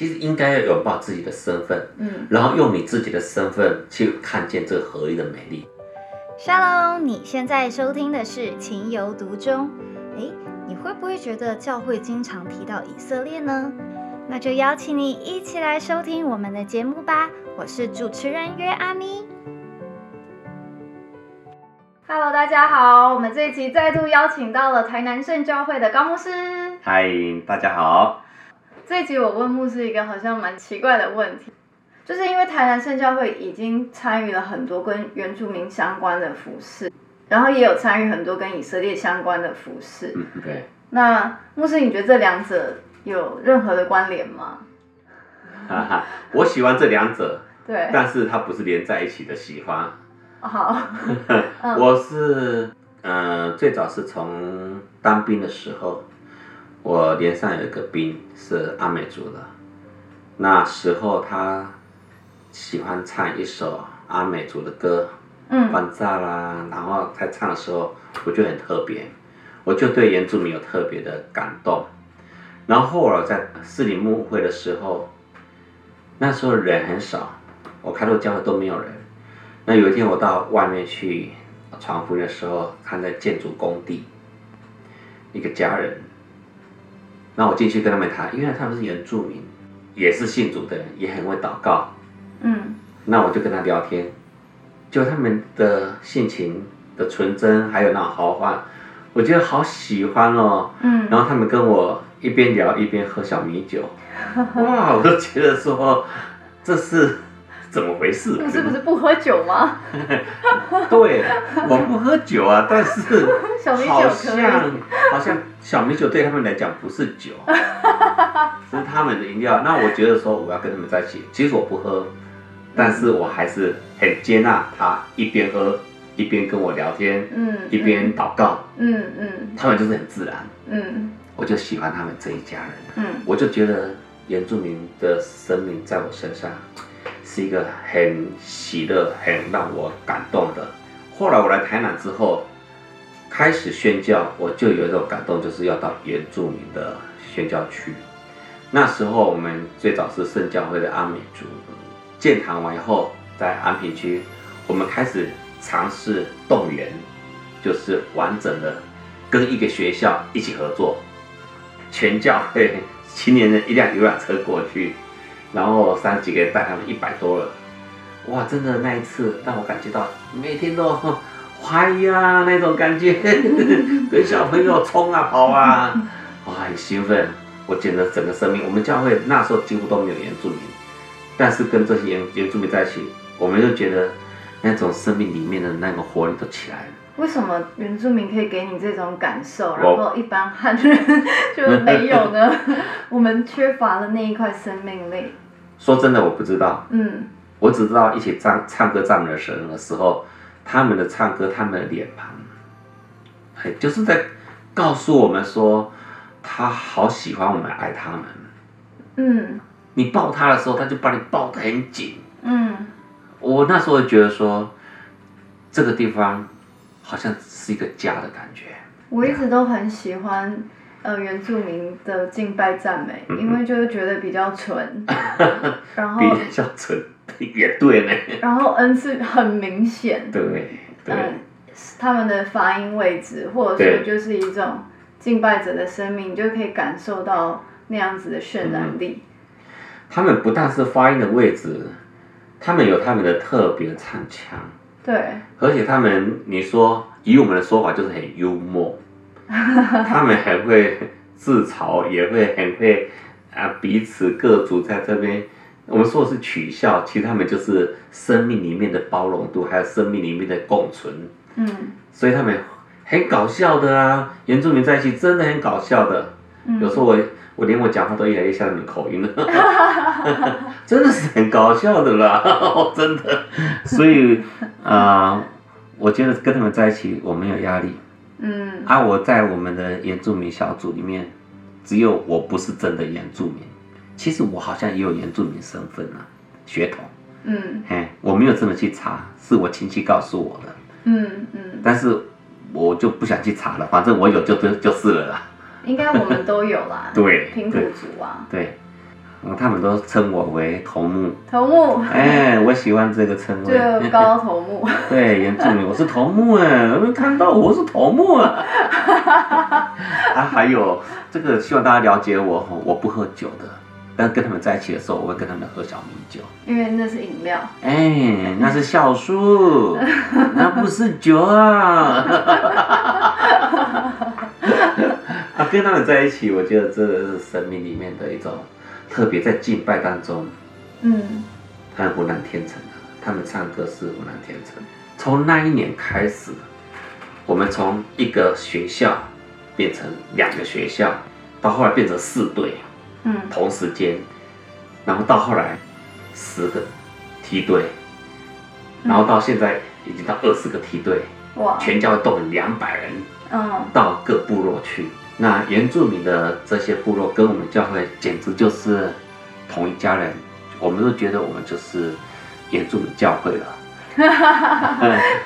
其实应该要拥抱自己的身份，嗯，然后用你自己的身份去看见这个合一的美丽。Shalom，你现在收听的是《情有独钟》。诶，你会不会觉得教会经常提到以色列呢？那就邀请你一起来收听我们的节目吧。我是主持人约阿咪。Hello，大家好，我们这一集再度邀请到了台南圣教会的高牧师。嗨，大家好。这一集我问牧师一个好像蛮奇怪的问题，就是因为台南圣教会已经参与了很多跟原住民相关的服饰，然后也有参与很多跟以色列相关的服饰。嗯，对。那牧师，你觉得这两者有任何的关联吗？哈哈，我喜欢这两者，对，但是它不是连在一起的喜欢。好，嗯我是呃，最早是从当兵的时候，我连上有一个兵是阿美族的，那时候他喜欢唱一首阿美族的歌，嗯关炸啦，然后在唱的时候，我就很特别，我就对原住民有特别的感动。然后后来在四里木会的时候，那时候人很少，我开头教会都没有人。那有一天我到外面去传福音的时候，看在建筑工地，一个家人，那我进去跟他们谈，因为他们是原住民，也是信主的人，也很会祷告。嗯那我就跟他聊天，就他们的性情的纯真，还有那种豪放，我觉得好喜欢哦。嗯然后他们跟我一边聊一边喝小米酒，哇，我都觉得说这是怎么回事？牧师不是不喝酒吗？对，我不喝酒啊，但是好像。好像小米酒对他们来讲不是酒，是他们的饮料。那我觉得说我要跟他们在一起，其实我不喝，但是我还是很接纳他一边喝一边跟我聊天，嗯，一边祷告，嗯嗯他们就是很自然，嗯我就喜欢他们这一家人。嗯我就觉得原住民的生命在我身上是一个很喜乐、很让我感动的。后来我来台南之后，开始宣教，我就有一种感动，就是要到原住民的宣教区。那时候我们最早是圣教会的阿美族，建堂完以后，在安平区，我们开始尝试动员，就是完整的跟一个学校一起合作，全教会 青年人一辆游览车过去，然后三十几个人带他们一百多人，哇，真的那一次让我感觉到每天都 嗨呀那种感觉，跟小朋友冲啊跑啊，哇，很兴奋。我觉得整个生命，我们教会那时候几乎都没有原住民，但是跟这些原原住民在一起，我们就觉得那种生命里面的那个活力都起来了。为什么原住民可以给你这种感受，然后一般汉人就没有呢？我们缺乏了那一块生命力。说真的，我不知道，嗯我只知道一起唱唱歌赞美神的时候，他们的唱歌，他们的脸庞，哎，就是在告诉我们说，他好喜欢我们，爱他们。嗯你抱他的时候，他就把你抱得很紧。嗯我那时候觉得说，这个地方好像是一个家的感觉。我一直都很喜欢呃原住民的敬拜赞美，嗯因为就是觉得比较纯，然后比较纯，也对呢。然后恩是很明显，对对，嗯，他们的发音位置，或者对说就是一种敬拜者的生命，你就可以感受到那样子的渲染力。他们不但是发音的位置，他们有他们的特别唱腔。对，而且他们，你说以我们的说法就是很幽默，他们很会自嘲，也会很会啊彼此各族在这边，我们说的是取笑，其实他们就是生命里面的包容度，还有生命里面的共存，嗯。所以他们很搞笑的啊，原住民在一起真的很搞笑的，有时候我我连我讲话都越来越像你们口音了，真的是很搞笑的啦，真的。所以啊、呃我觉得跟他们在一起我没有压力。嗯。啊，我在我们的原住民小组里面，只有我不是真的原住民，其实我好像也有原住民身份啊，血统。嗯。嘿，我没有这么去查，是我亲戚告诉我的，嗯嗯，但是我就不想去查了，反正我有就就就是了啦。应该我们都有啦，对平埔族啊，对，嗯他们都称我为头目。头目，哎，我喜欢这个称就谓。高头目。对，原住民，我是头目哎，有没有看到我是头目啊？啊，还有这个，希望大家了解我吼，我不喝酒的，但跟他们在一起的时候，我会跟他们喝小米酒。因为那是饮料。哎，那是酵素，那不是酒啊！啊，跟他们在一起，我觉得这是生命里面的一种特别，在敬拜当中，嗯他们湖南天成的，他们唱歌是湖南天成。从那一年开始，我们从一个学校变成两个学校，到后来变成四队，嗯同时间，然后到后来十个梯队，然后到现在已经到二十个梯队，哇，全教会动了两百人嗯到各部落去。那原住民的这些部落跟我们教会简直就是同一家人，我们都觉得我们就是原住民教会了。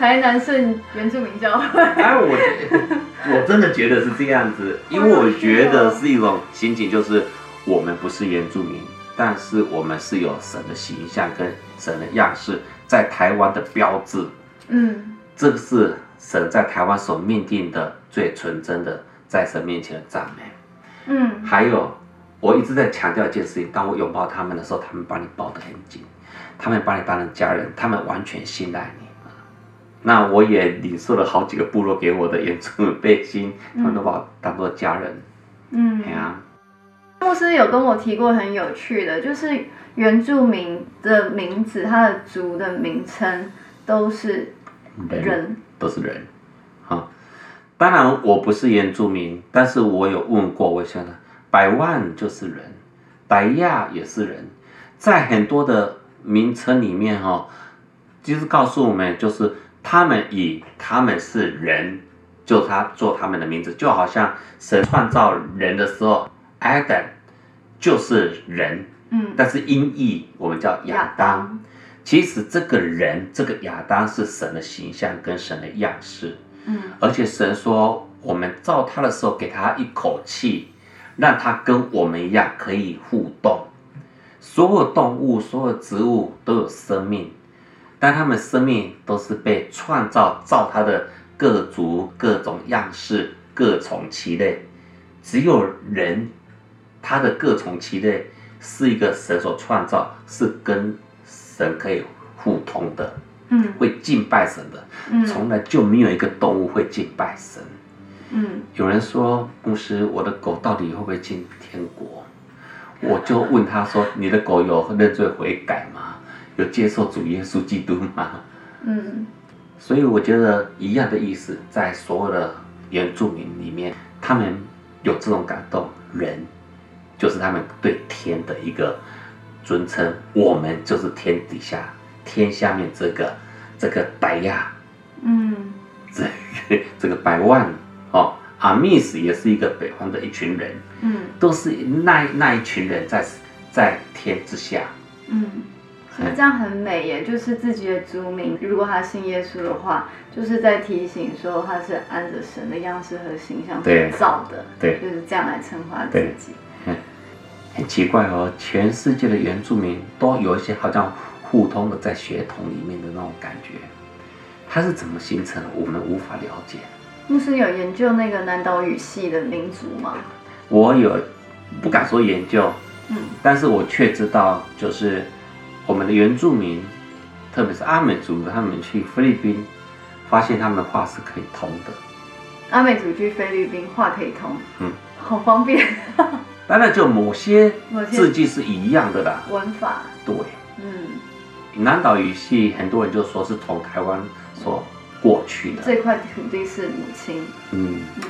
台南是原住民教会。哎，我我真的觉得是这样子，因为我觉得是一种心情，就是我们不是原住民，但是我们是有神的形象跟神的样式，在台湾的标志，嗯这个是神在台湾所命定的最纯真的在神面前的赞美。嗯还有，我一直在强调一件事情：当我拥抱他们的时候，他们把你抱得很紧，他们把你当成家人，他们完全信赖你。那我也领受了好几个部落给我的原住民背心，他们都把我当做家人。嗯对啊，牧师有跟我提过很有趣的，就是原住民的名字，他的族的名称都是人。都是人，哈。当然我不是原住民，但是我有问过，我想呢，百万就是人，百亚也是人，在很多的名称里面哈、就是告诉我们，就是他们以他们是人，就他做他们的名字，就好像神创造人的时候，Adam 就是人，嗯，但是音译我们叫亚当。其实这个人，这个亚当是神的形象跟神的样式，而且神说，我们造他的时候给他一口气，让他跟我们一样可以互动。所有动物、所有植物都有生命，但他们生命都是被创造，造他的各族、各种样式、各从其类。只有人，他的各从其类是一个神所创造，是跟神可以互通的，嗯会敬拜神的。嗯从来就没有一个动物会敬拜神。嗯有人说，牧师，我的狗到底会不会进天国？我就问他说，你的狗有认罪悔改吗？有接受主耶稣基督吗？嗯所以我觉得一样的意思，在所有的原住民里面，他们有这种感动，人就是他们对天的一个尊称，我们就是天底下、天下面这个这个白亚，嗯。这 个这个百万哦，阿密斯也是一个北方的一群人，嗯。都是那那一群人在在天之下，嗯，其实这样很美耶，就是自己的族民，如果他信耶稣的话，就是在提醒说他是按着神的样式和形象所对。造的，对。就是这样来称呼自对。己。很奇怪哦，全世界的原住民都有一些好像互通的在血统里面的那种感觉，它是怎么形成的，我们无法了解。牧师有研究那个南岛语系的民族吗？我有不敢说研究，嗯但是我却知道，就是我们的原住民，特别是阿美族，他们去菲律宾，发现他们的话是可以通的。阿美族去菲律宾话可以通，嗯，好方便，当然，就某些字迹是一样的啦。文法，对，嗯，南岛语系很多人就说是从台湾所过去的。这块土地是母亲，嗯，嗯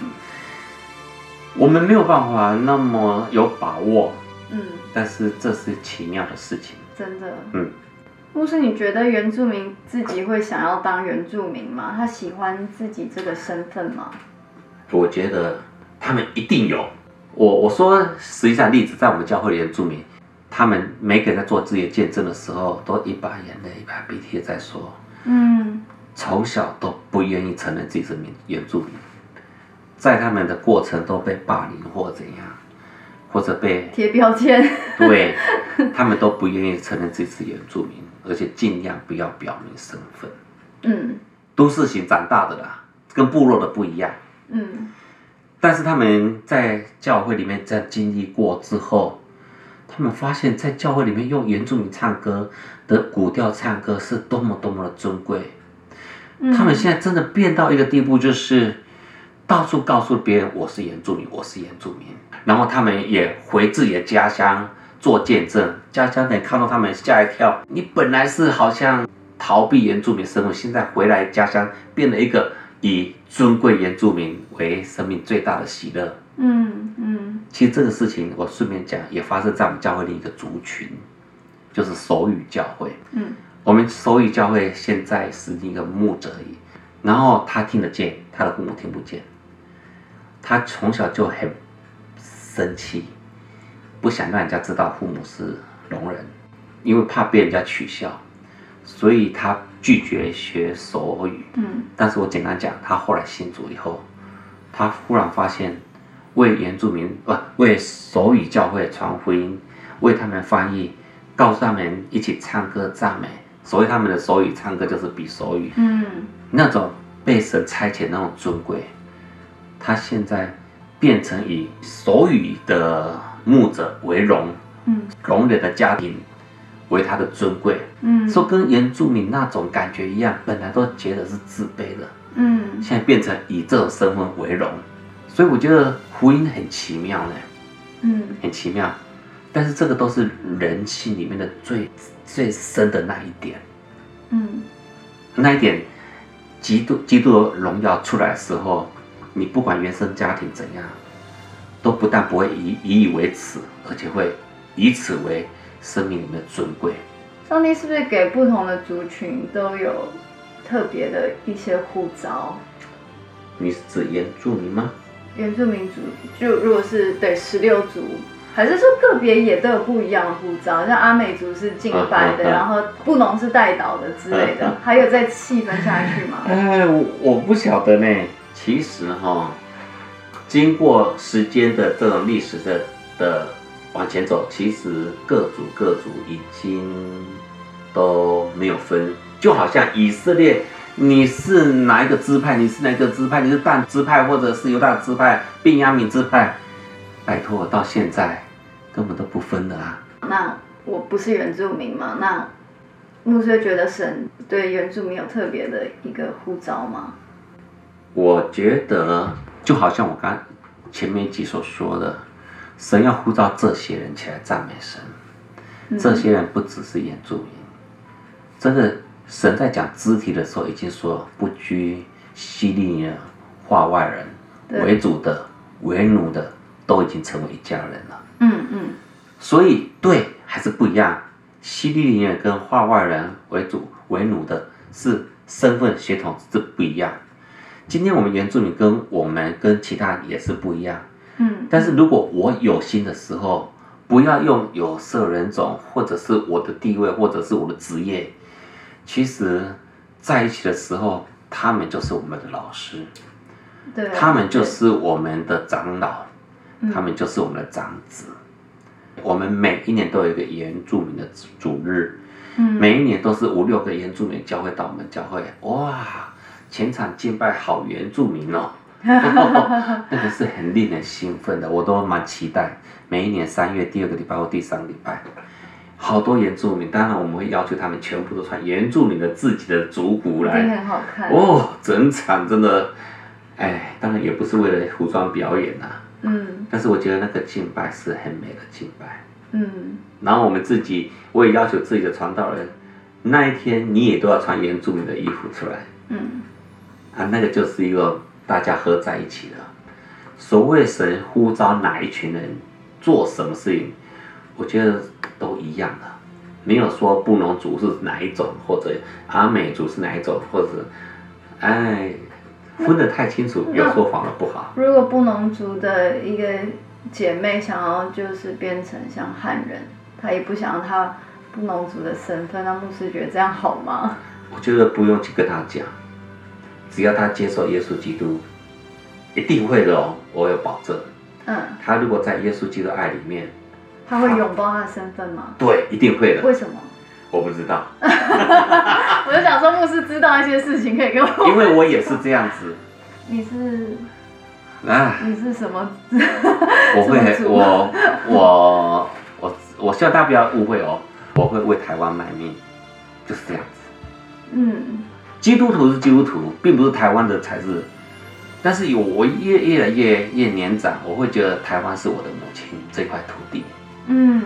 我们没有办法那么有把握，嗯，但是这是奇妙的事情。真的，嗯。牧师，你觉得原住民自己会想要当原住民吗？他喜欢自己这个身份吗？我觉得他们一定有。我我说实际上例子，在我们教会的原住民，他们每个人在做自己的见证的时候，都一把眼泪一把鼻涕在说，嗯从小都不愿意承认自己是民原住民，在他们的过程都被霸凌或怎样，或者被贴标签。对，他们都不愿意承认自己是原住民，而且尽量不要表明身份。嗯都市型长大的啦，跟部落的不一样。嗯但是他们在教会里面在经历过之后，他们发现，在教会里面用原住民唱歌的古调唱歌是多么多么的尊贵。嗯，他们现在真的变到一个地步，就是到处告诉别人我是原住民，我是原住民。然后他们也回自己的家乡做见证，家乡人看到他们吓一跳。你本来是好像逃避原住民生活，现在回来家乡变了一个以尊贵原住民为生命最大的喜乐。嗯嗯其实这个事情我顺便讲，也发生在我们教会的一个族群，就是手语教会。嗯我们手语教会现在是一个牧者然后他听得见，他的父母听不见。他从小就很生气，不想让人家知道父母是聋人，因为怕被人家取笑，所以他拒绝学手语。嗯但是我简单讲，他后来信主以后，他忽然发现，为原住民不、为手语教会传福音，为他们翻译，告诉他们一起唱歌赞美。所谓他们的手语唱歌就是比手语。嗯。那种被神差遣那种尊贵，他现在变成以手语的牧者为荣，嗯。聋人的家庭为他的尊贵，嗯，说跟原住民那种感觉一样，本来都觉得是自卑的。嗯。现在变成以这种身份为荣，所以我觉得福音很奇妙呢，嗯很奇妙。但是这个都是人性里面的最最深的那一点，嗯那一点，基督基督的荣耀出来的时候，你不管原生家庭怎样，都不但不会以以以为耻，而且会以此为生命里面的尊贵。上帝是不是给不同的族群都有特别的一些护照？你是指原住民吗？原住民族就如果是对十六族，还是说个别也都有不一样的护照？像阿美族是敬拜的，然后布农是带导的之类的，还有再细分下去吗？哎，我我不晓得呢。其实哈，经过时间的这种历史的的往前走，其实各族各族已经都没有分，就好像以色列，你是哪一个支派，你是哪一个支派，你是但支派或者是犹大支派、便雅悯支派，拜托，我到现在根本都不分的啊。那我不是原住民嘛？那牧师觉得神对原住民有特别的一个呼召吗？我觉得就好像我刚前面一集所说的，神要呼召这些人起来赞美神。嗯这些人不只是原住民，真的，神在讲肢体的时候已经说不拘希利尼人、化外人、为主的、为奴的，都已经成为一家人了。嗯嗯所以对还是不一样，希利尼人跟化外人为主为奴的是身份协同是不一样。今天我们原住民跟我们跟其他人也是不一样，嗯，但是如果我有心的时候，不要用有色人种，或者是我的地位，或者是我的职业，其实在一起的时候，他们就是我们的老师，对，他们就是我们的长老，嗯。他们就是我们的长子。我们每一年都有一个原住民的主日，嗯。每一年都是五六个原住民教会到我们教会，哇，全场敬拜好原住民哦，那个是很令人兴奋的，我都蛮期待。每一年三月第二个礼拜或第三个礼拜，好多原住民，当然我们会要求他们全部都穿原住民的自己的族服来，很好看。哦，整场真的，哎，当然也不是为了服装表演呐、嗯但是我觉得那个敬拜是很美的敬拜。嗯然后我们自己，我也要求自己的传道人，那一天你也都要穿原住民的衣服出来嗯啊，那个就是一个大家合在一起的。所谓神呼召哪一群人做什么事情，我觉得都一样的，没有说布农族是哪一种，或者阿美族是哪一种，或者哎分得太清楚，有时候反而不好。如果布农族的一个姐妹想要就是变成像汉人，她也不想要她布农族的身份，那牧师觉得这样好吗？我觉得不用去跟他讲，只要他接受耶稣基督，一定会的哦，我有保证。嗯，他如果在耶稣基督爱里面，他会拥抱他的身份吗？对，一定会的。为什么？我不知道，我就想说，牧师知道一些事情可以跟我。因为我也是这样子。你是啊，你是什么？我会我我我我希望大家不要误会哦，我会为台湾卖命，就是这样子。嗯基督徒是基督徒，并不是台湾的才是。但是有我越越来越越年长，我会觉得台湾是我的母亲这块土地。嗯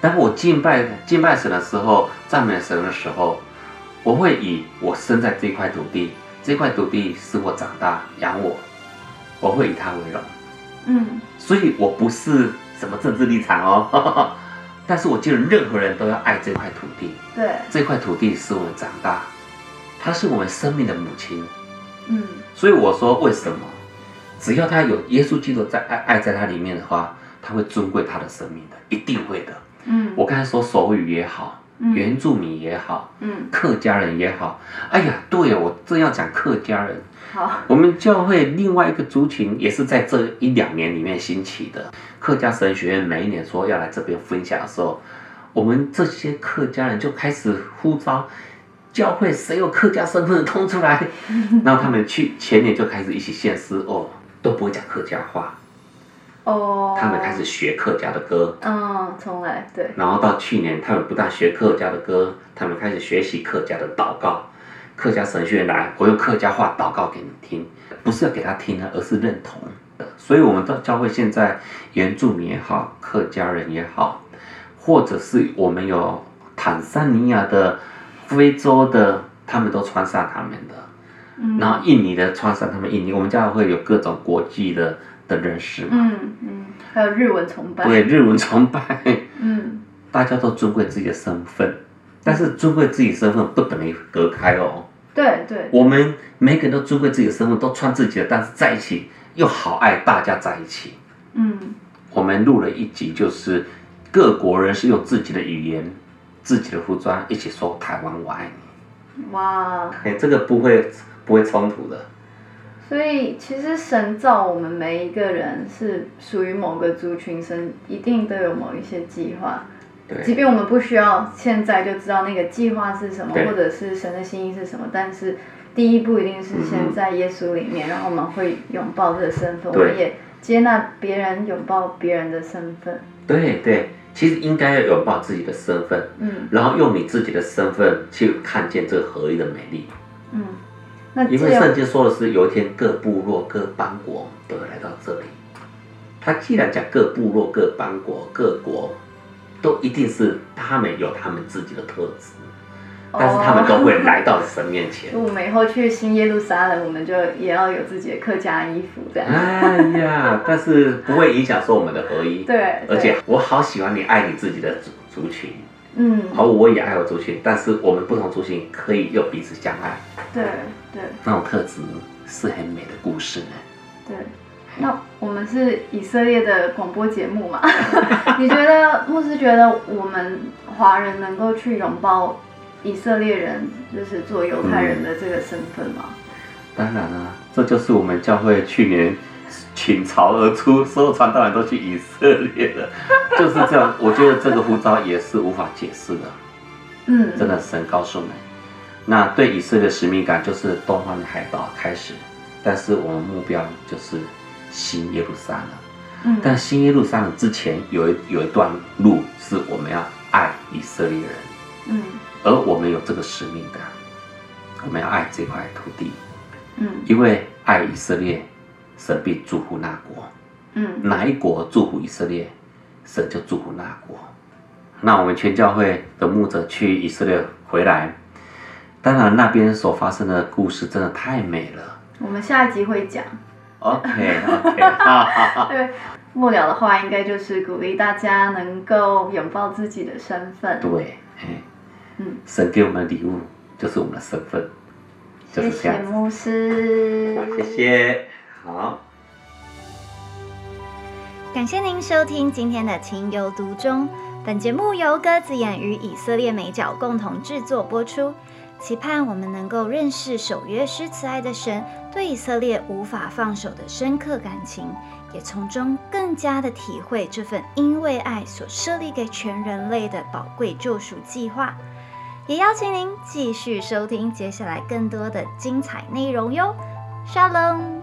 当我敬拜敬拜神的时候，赞美神的时候，我会以我生在这块土地，这块土地使我长大养我，我会以他为荣。嗯所以我不是什么政治立场哦，但是我觉得任何人都要爱这块土地，对，这块土地使我们长大，它是我们生命的母亲。嗯所以我说为什么？只要他有耶稣基督在爱爱在他里面的话，他会尊贵他的生命的，一定会的。嗯，我刚才说手语也好，嗯原住民也好，嗯客家人也好，哎呀，对我正要讲客家人。好，我们教会另外一个族群也是在这一两年里面兴起的。客家神学院每一年说要来这边分享的时候，我们这些客家人就开始呼召教会谁有客家身份的通出来，然后他们去前年就开始一起献诗哦，都不会讲客家话，哦，他们开始学客家的歌，嗯，从来，对，然后到去年，他们不但学客家的歌，他们开始学习客家的祷告。客家神学院来，我用客家话祷告给你听，不是要给他听啊，而是认同的。所以，我们到教会现在，原住民也好，客家人也好，或者是我们有坦桑尼亚的、非洲的，他们都穿上他们的。嗯然后印尼的穿上他们印尼，我们教会有各种国际的的认识嘛，嗯嗯，还有日文崇拜，对日文崇拜。嗯 大家都尊贵自己的身份，但是尊贵自己身份不等于隔开哦。对对，我们每个人都尊贵自己的身份，都穿自己的，但是在一起又好爱大家在一起。嗯我们录了一集，就是各国人是用自己的语言、自己的服装一起说“台湾我爱你哇，”，哎，这个不会不会冲突的。所以其实神造我们每一个人是属于某个族群，神一定都有某一些计划。即便我们不需要现在就知道那个计划是什么，或者是神的心意是什么，但是第一步一定是先在耶稣里面，然后我们会拥抱这个身份，我们也接纳别人拥抱别人的身份。对对，其实应该要拥抱自己的身份，嗯然后用你自己的身份去看见这个合一的美丽。嗯，那因为圣经说的是，有一天各部落、各邦国都会来到这里。他既然讲各部落、各邦国、各国，都一定是他们有他们自己的特质，但是他们都会来到神面前。我们以后去新耶路撒冷，我们就也要有自己的客家衣服这样。哎呀，但是不会影响说我们的合一。对，而且我好喜欢你爱你自己的族族群，嗯，而我也爱我族群，但是我们不同族群可以又彼此相爱，对对那种特质是很美的故事呢。对。那我们是以色列的广播节目嘛？你觉得牧师觉得我们华人能够去拥抱以色列人，就是做犹太人的这个身份吗？当然啦、这就是我们教会去年倾巢而出，所有传道人都去以色列了，就是这样。我觉得这个呼召也是无法解释的，嗯，真的神告诉我们。那对以色列的使命感就是东方的海岛开始，但是我们目标就是新耶路撒冷。嗯，但新耶路撒冷之前有一有一段路是我们要爱以色列人，嗯而我们有这个使命感，我们要爱这块土地。嗯因为爱以色列，神必祝福那国。嗯哪一国祝福以色列，神就祝福那国。那我们全教会的牧者去以色列回来，当然那边所发生的故事真的太美了。我们下一集会讲。OK OK，哈哈哈。对，末了的话应该就是鼓励大家能够拥抱自己的身份。对，嗯，神给我们的礼物就是我们的身份，就是这样谢。谢牧师，谢谢，好。感谢您收听今天的情有独钟。本节目由鸽子眼与以色列美角共同制作播出，期盼我们能够认识守约施慈爱的神对以色列无法放手的深刻感情，也从中更加的体会这份因为爱所设立给全人类的宝贵救赎计划。也邀请您继续收听接下来更多的精彩内容哟。Shalom。